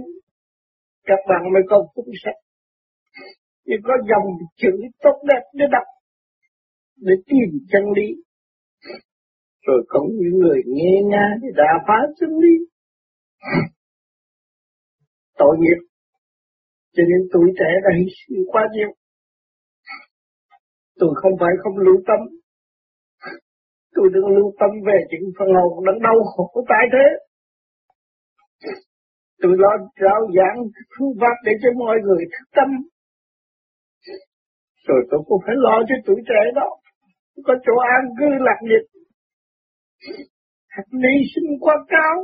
các bạn mới có phúc sách nhưng có dòng chữ tốt đẹp để đọc, để tìm chân lý. Rồi có những người nghe nga để đà phá chân lý. Tội nghiệp. Cho nên tuổi trẻ đã hy sinh quá nhiều. Tôi không phải không lưu tâm tôi đừng lưu tâm về chuyện phần hồn đang đau khổ tại thế. Tôi lo rao giảng phương pháp để cho mọi người thức tâm. Rồi tôi cũng phải lo cho tuổi trẻ đó. Có chỗ an cư lạc nghiệp. Hạt ly sinh quá cao.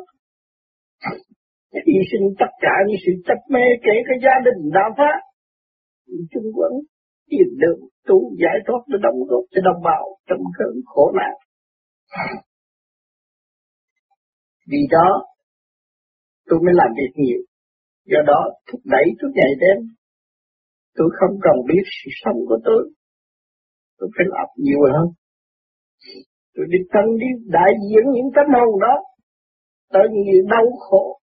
Hy sinh tất cả những sự chấp mê kể cả gia đình đã pháp, chung quẩn tìm được tu giải thoát để đóng góp cho đồng bào trong cơn khổ nạn vì đó, tôi mới làm việc nhiều. Do đó, thúc đẩy tôi ngày đêm. Tôi không cần biết sự sống của tôi. Tôi phải làm nhiều hơn. Tôi đi tăng đi, đại diện những tấm hồn đó. Tới nhiều đau khổ.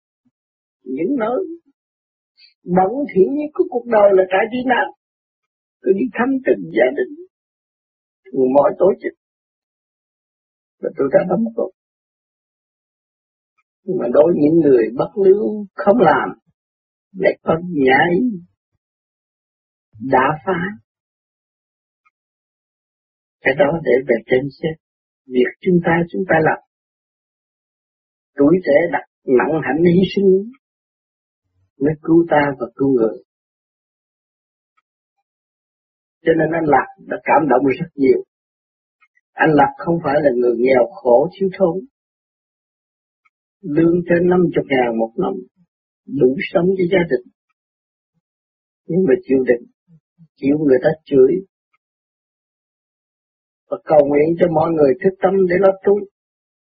Những nơi bẩn thiểu nhất của cuộc đời là trải đi nạn. Tôi đi thăm từng gia đình. Mọi tổ chức. Và tôi đã đóng góp nhưng mà đối những người bất lưu không làm lại có nhảy, đã phá. Cái đó để về trên xét việc chúng ta chúng ta làm. Tuổi trẻ đặt nặng hạnh hy sinh, mới cứu ta và cứu người. Cho nên anh Lạc đã cảm động rất nhiều anh Lạc không phải là người nghèo khổ thiếu thốn lương trên năm chục ngàn một năm, đủ sống cho gia đình. Nhưng mà chịu đựng, chịu người ta chửi, và cầu nguyện cho mọi người thức tâm để lo tu.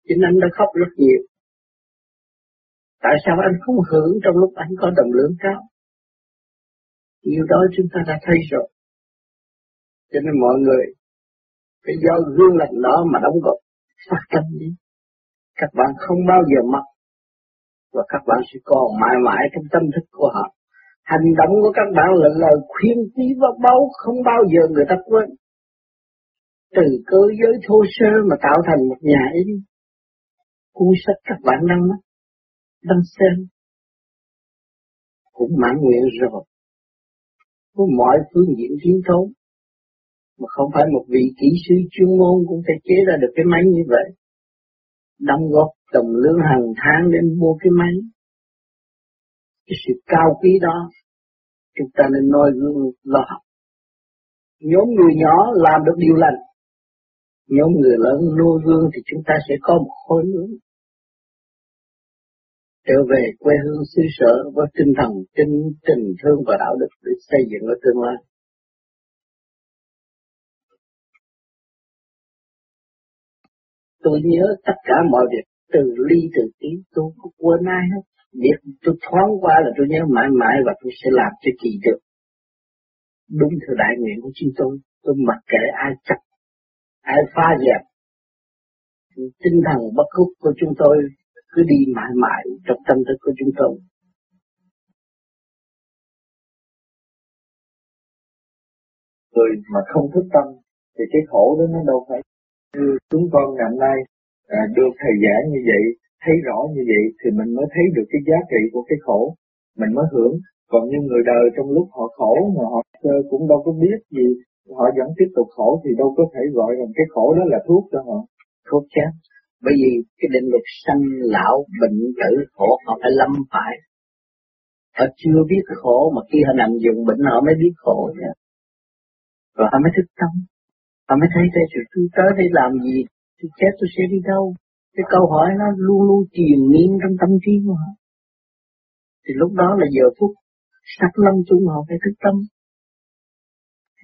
chính anh đã khóc rất nhiều. Tại sao anh không hưởng trong lúc anh có đồng lương cao? Nhiều đó chúng ta đã thấy rồi. Cho nên mọi người phải do gương lành đó mà đóng góp phát tâm đi các bạn không bao giờ mất và các bạn sẽ còn mãi mãi trong tâm thức của họ. Hành động của các bạn là lời khuyên quý và báu không bao giờ người ta quên. Từ cơ giới thô sơ mà tạo thành một nhà ý Cuốn sách các bạn đang đang xem. Cũng mãn nguyện rồi. Có mọi phương diện tiến thốn. Mà không phải một vị kỹ sư chuyên môn cũng thể chế ra được cái máy như vậy đóng góp đồng lương hàng tháng để mua cái máy. Cái sự cao quý đó, chúng ta nên noi gương lo học. Nhóm người nhỏ làm được điều lành, nhóm người lớn nuôi gương thì chúng ta sẽ có một khối lớn. Trở về quê hương xứ sở với tinh thần tinh tình thương và đạo đức để xây dựng ở tương lai. Tôi nhớ tất cả mọi việc, từ ly, từ ký tôi không quên ai hết. Việc tôi thoáng qua là tôi nhớ mãi mãi và tôi sẽ làm cho kỳ được. Đúng theo đại nguyện của chúng tôi tôi mặc kệ ai chặt, ai pha dẹp. Tinh thần bất khuất của chúng tôi cứ đi mãi mãi trong tâm thức của chúng tôi. Người mà không thức tâm thì cái khổ đó nó đâu phải như chúng con ngày nay à, được thầy giảng như vậy, thấy rõ như vậy thì mình mới thấy được cái giá trị của cái khổ, mình mới hưởng. Còn như người đời trong lúc họ khổ mà họ cũng đâu có biết gì, họ vẫn tiếp tục khổ thì đâu có thể gọi rằng cái khổ đó là thuốc cho họ. Thuốc chết. Bởi vì cái định luật sanh lão bệnh tử khổ họ phải lâm phải. Họ chưa biết khổ mà khi họ nằm dùng bệnh họ mới biết khổ nha Rồi họ mới thức tâm. Họ mới thấy thế rồi tôi tới đây làm gì, tôi chết tôi sẽ đi đâu. Cái câu hỏi nó luôn luôn triền miên trong tâm trí của họ. thì lúc đó là giờ phút sắc lâm chung họ phải thức tâm.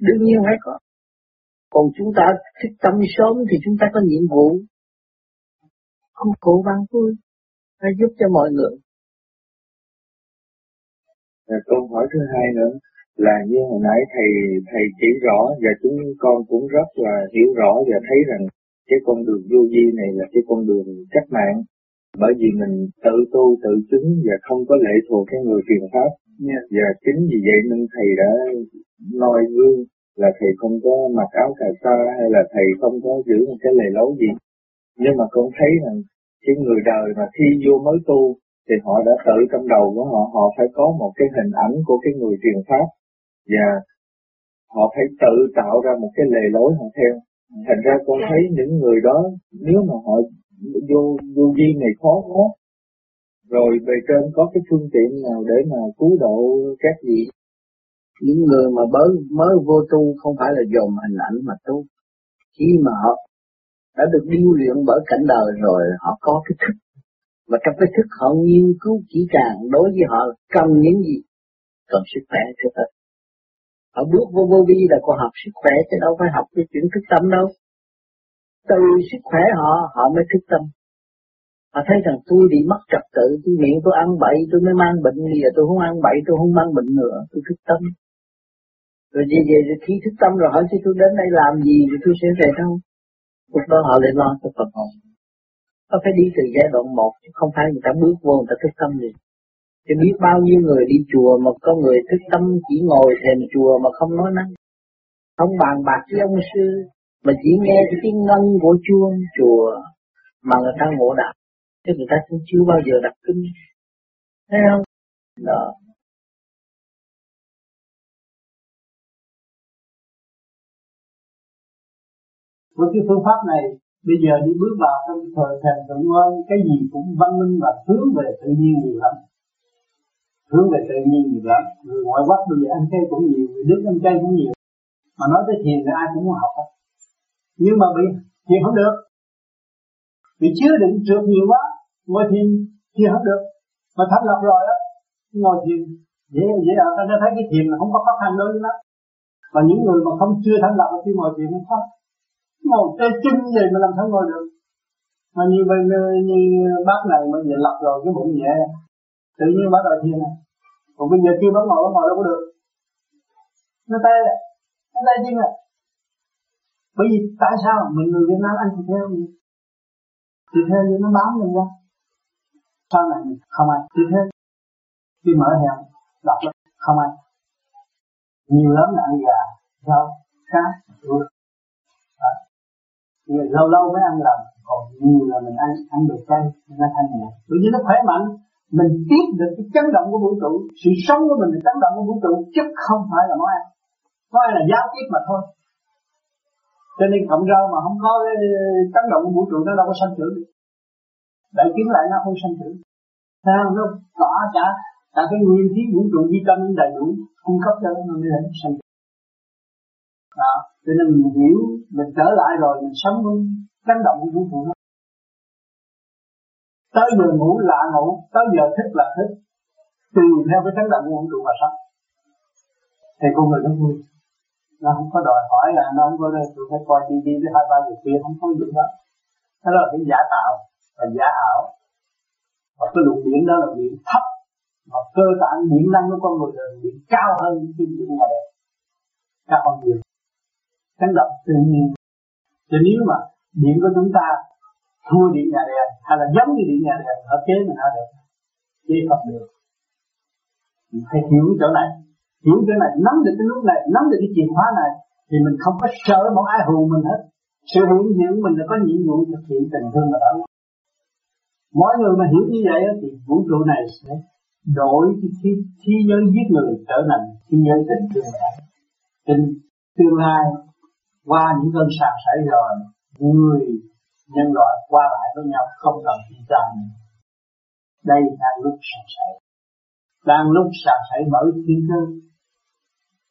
Đương nhiên phải có. Còn chúng ta thức tâm sớm thì chúng ta có nhiệm vụ. Không cố văn vui phải giúp cho mọi người. Và câu hỏi thứ hai nữa là như hồi nãy thầy thầy chỉ rõ và chúng con cũng rất là hiểu rõ và thấy rằng cái con đường vô vi này là cái con đường cách mạng. Bởi vì mình tự tu tự chứng và không có lệ thuộc cái người truyền pháp. Yeah. và chính vì vậy nên thầy đã noi gương là thầy không có mặc áo cà sa hay là thầy không có giữ một cái lề lối gì. Nhưng mà con thấy rằng cái người đời mà khi vô mới tu thì họ đã tự trong đầu của họ họ phải có một cái hình ảnh của cái người truyền pháp và họ phải tự tạo ra một cái lề lối họ theo. Thành ra con thấy những người đó, nếu mà họ vô vô vi này khó quá rồi bề trên có cái phương tiện nào để mà cứu độ các vị? Những người mà mới mới vô tu không phải là dồn hình ảnh mà tu. Khi mà họ đã được điêu luyện bởi cảnh đời rồi, họ có cái thức. Và trong cái thức họ nghiên cứu kỹ càng đối với họ cần những gì? Cần sức khỏe trước hết họ bước vô vô vi là còn học sức khỏe, chứ đâu phải học cái chuyện thức tâm đâu. Từ sức khỏe họ họ mới thức tâm. Họ thấy rằng tôi bị mất trật tự, tôi miệng tôi ăn bậy, tôi mới mang bệnh bây giờ à? tôi không ăn bậy, tôi không mang bệnh nữa, tôi thức tâm. Rồi về về, rồi khi thức tâm rồi hỏi chứ tôi đến đây làm gì thì tôi sẽ về đâu? Lúc đó họ lại lo cho Phật hồn. Nó phải đi từ giai đoạn một, chứ không phải người ta bước vô người ta thức tâm gì Chứ biết bao nhiêu người đi chùa mà có người thức tâm chỉ ngồi thềm chùa mà không nói năng. Không bàn bạc với ông sư, mà chỉ nghe cái tiếng ngân của chuông chùa mà người ta ngộ đạo. Chứ người ta cũng chưa bao giờ đặt kinh. Thấy không? Đó. Với cái phương pháp này, bây giờ đi bước vào trong thời thèm thượng ơn, cái gì cũng văn minh và hướng về tự nhiên nhiều lắm hướng về tự nhiên nhiều lắm người ngoại quốc bây giờ ăn chay cũng nhiều, người đức ăn chay cũng nhiều. Mà nói tới thiền thì ai cũng muốn học nhưng mà bị thiền không được. Bị chứa đựng trượt nhiều quá, ngồi thiền thiền không được. Mà thành lập rồi á, ngồi thiền dễ dễ ở ta thấy cái thiền là không có khó khăn đối với nó. Và những người mà không chưa thành lập, khi ngồi thiền không khó. Ngồi tê chân gì mà làm sao ngồi được. Mà như bên như bác này mà giờ lập rồi, cái bụng nhẹ tự nhiên bắt đầu thiền này còn bây giờ kêu bắt ngồi bắt ngồi đâu có được. Nó tê nó tê chân à bởi vì tại sao mình người Việt Nam ăn thịt heo gì? Thịt heo gì nó bám mình ra? Sau này không ăn thịt heo khi mở heo đọc lắm không ăn nhiều lắm là ăn gà rau cá ruột lâu lâu mới ăn lần còn nhiều là mình ăn ăn được cay nó thanh nhẹ. Bởi vì nó khỏe mạnh mình tiếp được cái chấn động của vũ trụ, sự sống của mình là chấn động của vũ trụ, chứ không phải là món ăn món ăn là giao tiếp mà thôi. Cho nên cộng rau mà không có cái chấn động của vũ trụ, nó đâu có sanh trưởng để đại kiến lại nó không sanh trưởng sao nó có cả cả cái nguyên khí vũ trụ, vitamin đầy đủ, cung cấp cho nó mới để sanh trưởng đó. Cho nên mình hiểu, mình trở lại rồi, mình sống với chấn động của vũ trụ nó tới giờ ngủ là ngủ tới giờ thức là thức. Tùy theo cái chấn động của vũ trụ mà sống. Thì con người nó vui. Nó không có đòi hỏi là nó không có đây tôi phải coi TV tới hai ba giờ kia, không có gì đó đó là cái giả tạo và giả ảo. Và cái luồng điện đó là điện thấp. Mà cơ bản điện năng của con người là điện cao hơn cái điện này đẹp cao hơn nhiều chấn động tự nhiên. Cho nếu mà điện của chúng ta thua điện nhà đèn hay là giống như điện nhà đèn ở kế mình ở được chế Phật được mình phải hiểu chỗ này. Hiểu chỗ này. Nắm được cái lúc này nắm được cái chìa khóa này thì mình không có sợ một ai hù mình hết. Sự hiện diện mình là có nhiệm vụ thực hiện tình thương mà đó mỗi người mà hiểu như vậy thì vũ trụ này sẽ đổi cái thế, thế giới giết người trở thành thế giới tình thương mà tình tương lai qua những cơn sạt xảy rồi người nhân loại qua lại với nhau không cần đi ra đây là lúc sẵn sảy đang lúc sẵn sảy bởi thiên cơ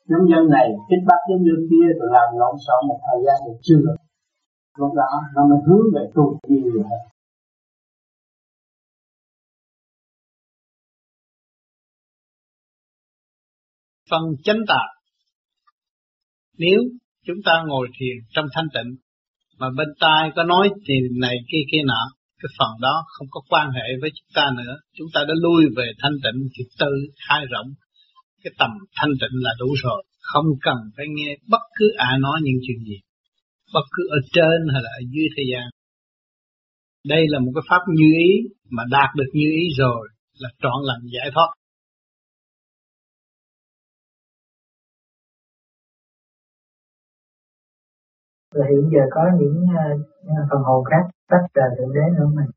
nhóm dân này kích bắt nhóm dân kia rồi làm lộn xộn một thời gian thì chưa được. Lúc đó nó mới hướng về tu nhiều rồi phần chánh tà. Nếu chúng ta ngồi thiền trong thanh tịnh, mà bên tai có nói thì này kia kia nọ, cái phần đó không có quan hệ với chúng ta nữa. Chúng ta đã lui về thanh tịnh thì tự khai rộng. Cái tầm thanh tịnh là đủ rồi. Không cần phải nghe bất cứ ai nói những chuyện gì. Bất cứ ở trên hay là ở dưới thế gian. Đây là một cái pháp như ý mà đạt được như ý rồi là trọn lành giải thoát. Rồi hiện giờ có những uh, phần hồn khác tách ra thượng đế nữa mình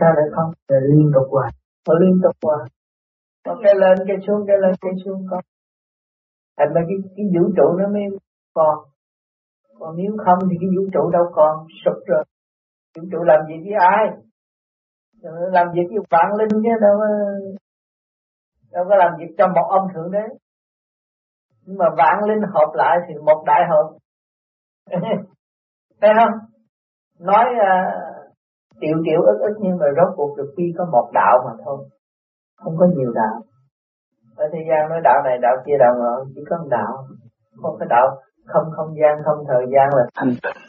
sao lại không? Rồi liên tục hoài. Nó liên tục hoài. Có cái lên cái xuống cái lên cái xuống có. Thành ra cái cái vũ trụ nó mới còn. Còn nếu không thì cái vũ trụ đâu còn sụp rồi. Vũ trụ làm gì với ai? Ờ, làm việc với vạn linh chứ đâu đâu có làm việc cho một ông thượng đế. Nhưng mà vạn linh hợp lại thì một đại hợp. (laughs) thấy không? Nói uh, tiểu tiểu ít ít nhưng mà rốt cuộc được quy có một đạo mà thôi. Không có nhiều đạo. Ở thế gian nói đạo này đạo kia đạo ngọn chỉ có một đạo. Không có đạo không không gian không thời gian là thành tịnh.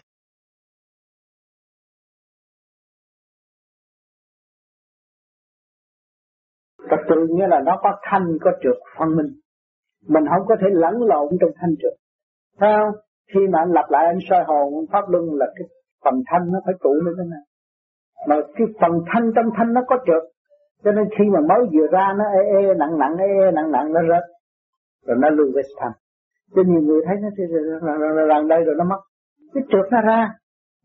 Trật tự nghĩa là nó có thanh có trượt phân minh. Mình không có thể lẫn lộn trong thanh trượt. Sao khi mà anh lặp lại anh soi hồn pháp luân là cái phần thanh nó phải trụ lên thế này mà cái phần thanh trong thanh nó có trượt cho nên khi mà mới vừa ra nó ê ê nặng nặng ê ê nặng nặng nó rớt rồi nó lưu về thanh cho nhiều người thấy nó lần đây rồi nó mất cái trượt nó ra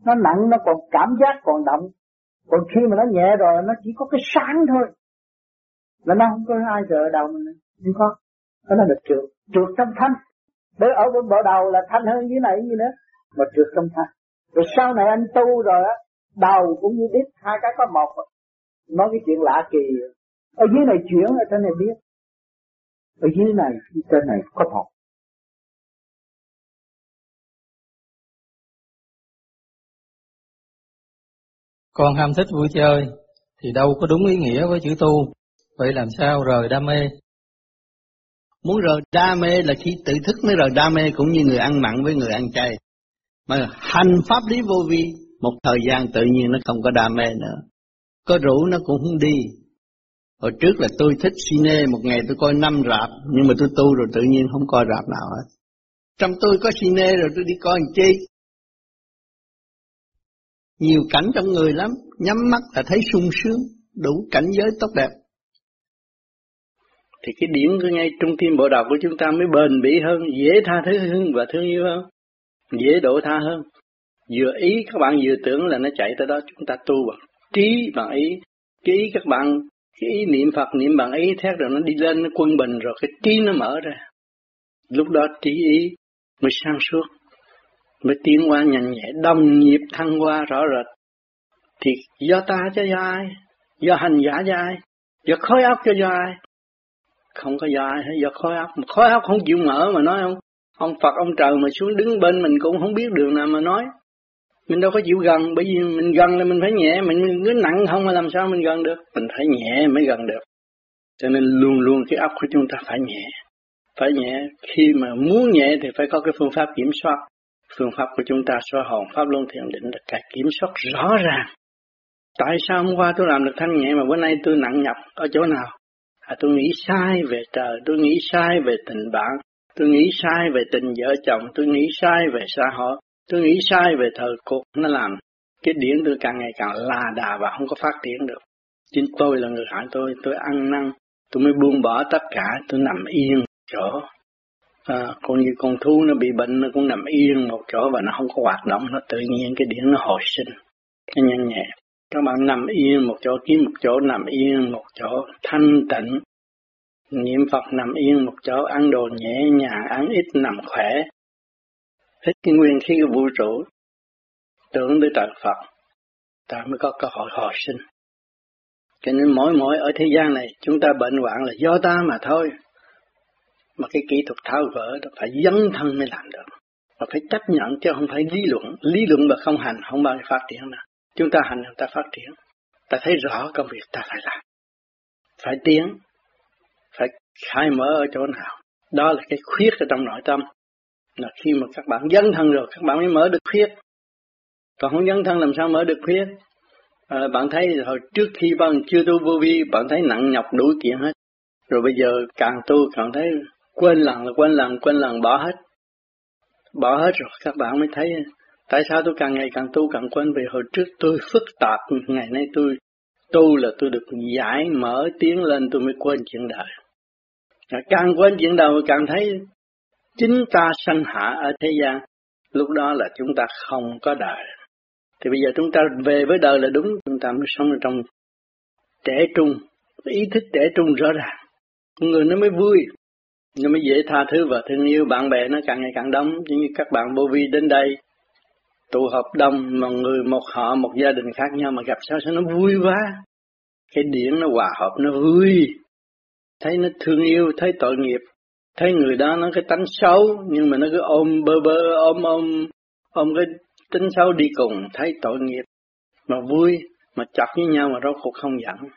nó nặng nó còn cảm giác còn động còn khi mà nó nhẹ rồi nó chỉ có cái sáng thôi là nó không có ai sợ đầu mình không có đó là được trượt trượt trong thanh để ở bên bộ đầu là thanh hơn dưới này như nữa mà trượt trong thanh. Rồi sau này anh tu rồi á, đầu cũng như biết, hai cái có một. Nói cái chuyện lạ kỳ. Ở dưới này chuyển, ở trên này biết. Ở dưới này trên này có một. Con ham thích vui chơi thì đâu có đúng ý nghĩa với chữ tu. Vậy làm sao rời đam mê? Muốn rời đam mê là khi tự thức mới rời đam mê cũng như người ăn mặn với người ăn chay mà hành pháp lý vô vi một thời gian tự nhiên nó không có đam mê nữa. Có rủ nó cũng không đi. Hồi trước là tôi thích cine, một ngày tôi coi năm rạp, nhưng mà tôi tu rồi tự nhiên không coi rạp nào hết. Trong tôi có cine rồi tôi đi coi làm chi. Nhiều cảnh trong người lắm, nhắm mắt là thấy sung sướng, đủ cảnh giới tốt đẹp. Thì cái điểm của ngay trung tim bộ đầu của chúng ta mới bền bỉ hơn, dễ tha thứ hơn và thương yêu hơn, dễ độ tha hơn. Vừa ý các bạn vừa tưởng là nó chạy tới đó chúng ta tu bằng trí bằng ý. Cái ý các bạn cái ý niệm Phật niệm bằng ý thét rồi nó đi lên nó quân bình rồi cái trí nó mở ra. Lúc đó trí ý mới sang suốt mới tiến qua nhanh nhẹ đồng nhịp thăng qua rõ rệt. Thì do ta cho do ai? Do hành giả cho ai? Do khối óc cho do ai? Không có do ai hết do khói óc mà khói óc không chịu mở mà nói không. Ông Phật, ông trời mà xuống đứng bên mình cũng không biết đường nào mà nói. Mình đâu có chịu gần, bởi vì mình gần là mình phải nhẹ. Mình cứ nặng không mà làm sao mình gần được? Mình phải nhẹ mới gần được. Cho nên luôn luôn cái óc của chúng ta phải nhẹ. Phải nhẹ. Khi mà muốn nhẹ thì phải có cái phương pháp kiểm soát. Phương pháp của chúng ta soi hồn, pháp luân thiền định là cái kiểm soát rõ ràng. Tại sao hôm qua tôi làm được thanh nhẹ mà bữa nay tôi nặng nhọc? Ở chỗ nào? À, tôi nghĩ sai về trời tôi nghĩ sai về tình bạn tôi nghĩ sai về tình vợ chồng tôi nghĩ sai về xã hội Tôi nghĩ sai về thời cuộc nó làm cái điển tôi càng ngày càng là đà và không có phát triển được. Chính tôi là người hại tôi, tôi ăn năn, tôi mới buông bỏ tất cả, tôi nằm yên chỗ. À, còn như con thú nó bị bệnh nó cũng nằm yên một chỗ và nó không có hoạt động, nó tự nhiên cái điển nó hồi sinh, nó nhanh nhẹ. Các bạn nằm yên một chỗ, kiếm một chỗ nằm yên một chỗ, thanh tịnh. Niệm Phật nằm yên một chỗ, ăn đồ nhẹ nhàng, ăn ít nằm khỏe, hết cái nguyên khí của vũ trụ. Tưởng tới trời Phật ta mới có cơ hội hồi sinh. Cho nên mỗi mỗi ở thế gian này chúng ta bệnh hoạn là do ta mà thôi. Mà cái kỹ thuật tháo gỡ đó phải dấn thân mới làm được. Và phải chấp nhận chứ không phải lý luận. Lý luận mà không hành không bao giờ phát triển nào chúng ta hành động ta phát triển. Ta thấy rõ công việc ta phải làm. Phải tiến phải khai mở ở chỗ nào. Đó là cái khuyết ở trong nội tâm. Là khi mà các bạn dấn thân rồi các bạn mới mở được khuyết. Còn không dấn thân làm sao mở được khuyết? À, bạn thấy hồi trước khi bạn chưa tu vô vi bạn thấy nặng nhọc đủ chuyện hết. Rồi bây giờ càng tu càng thấy quên lần là quên lần quên lần bỏ hết. Bỏ hết rồi các bạn mới thấy tại sao tôi càng ngày càng tu càng quên về hồi trước? Tôi phức tạp. Ngày nay tôi tu là tôi được giải mở tiến lên, tôi mới quên chuyện đời. Càng quên chuyện đời càng thấy chính ta sanh hạ ở thế gian, lúc đó là chúng ta không có đời. Thì bây giờ chúng ta về với đời là đúng, chúng ta mới sống ở trong trẻ trung. Ý thức trẻ trung rõ ràng. Người nó mới vui, nó mới dễ tha thứ. Và thương yêu bạn bè nó càng ngày càng đông. Như các bạn vô vi đến đây tụ họp đông mà người một họ, một gia đình khác nhau mà gặp sao sao nó vui quá? Cái điển nó hòa hợp, nó vui. Thấy nó thương yêu, thấy tội nghiệp. Thấy người đó nó cái tánh xấu, nhưng mà nó cứ ôm bơ bơ, ôm ôm ôm cái tính xấu đi cùng. Thấy tội nghiệp mà vui, mà chọc với nhau mà rốt cuộc không giận.